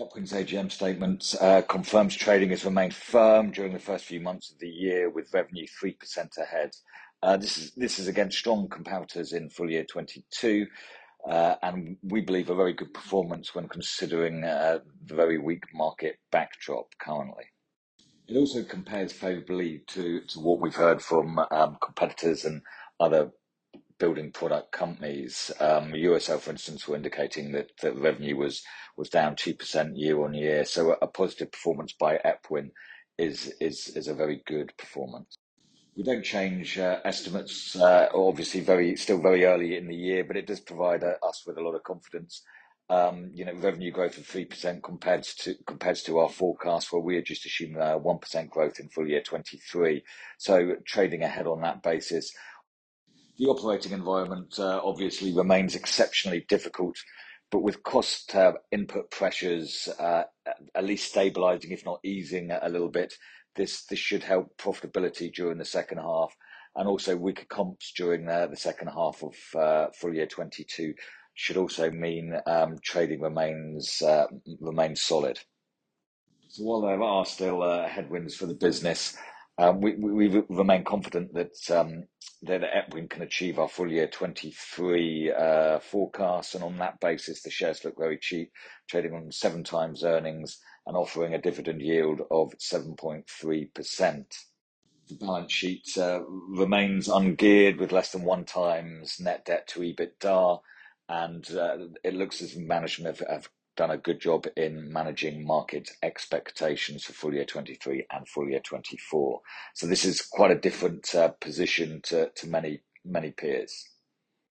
Epwin's AGM statement uh, confirms trading has remained firm during the first few months of the year, with revenue 3% ahead. Uh, This is this is against strong comparators in full year 2022, and we believe a very good performance when considering the very weak market backdrop currently. It also compares favorably to what we've heard from competitors and other building product companies. Um, Eurocell, for instance, were indicating that the revenue was was down 2% year-on-year. So a positive performance by Epwin is is is a very good performance. We don't change uh, estimates, uh, obviously very still very early in the year, but it does provide uh, us with a lot of confidence. Um, you know, revenue growth of 3% compares to compared to our forecast, where we had just assumed 1% growth in full year 2023. Trading ahead on that basis. The operating environment uh, obviously remains exceptionally difficult, but with cost uh, input pressures uh, at least stabilizing, if not easing a little bit, this this should help profitability during the second half. And also weaker comps during the second half of full year 22 should also mean um, trading remains remains solid. So while there are still headwinds for the business, Um, we we remain confident that um that Epwin can achieve our full year 2023 uh, forecast. And on that basis, the shares look very cheap, trading on 7x earnings and offering a dividend yield of 7.3%. The balance sheet uh, remains ungeared with less than 1x net debt to EBITDA, and uh, it looks as management have done a good job in managing market expectations for full year 23 and full year 24. So This is quite a different uh, position to to many, many peers.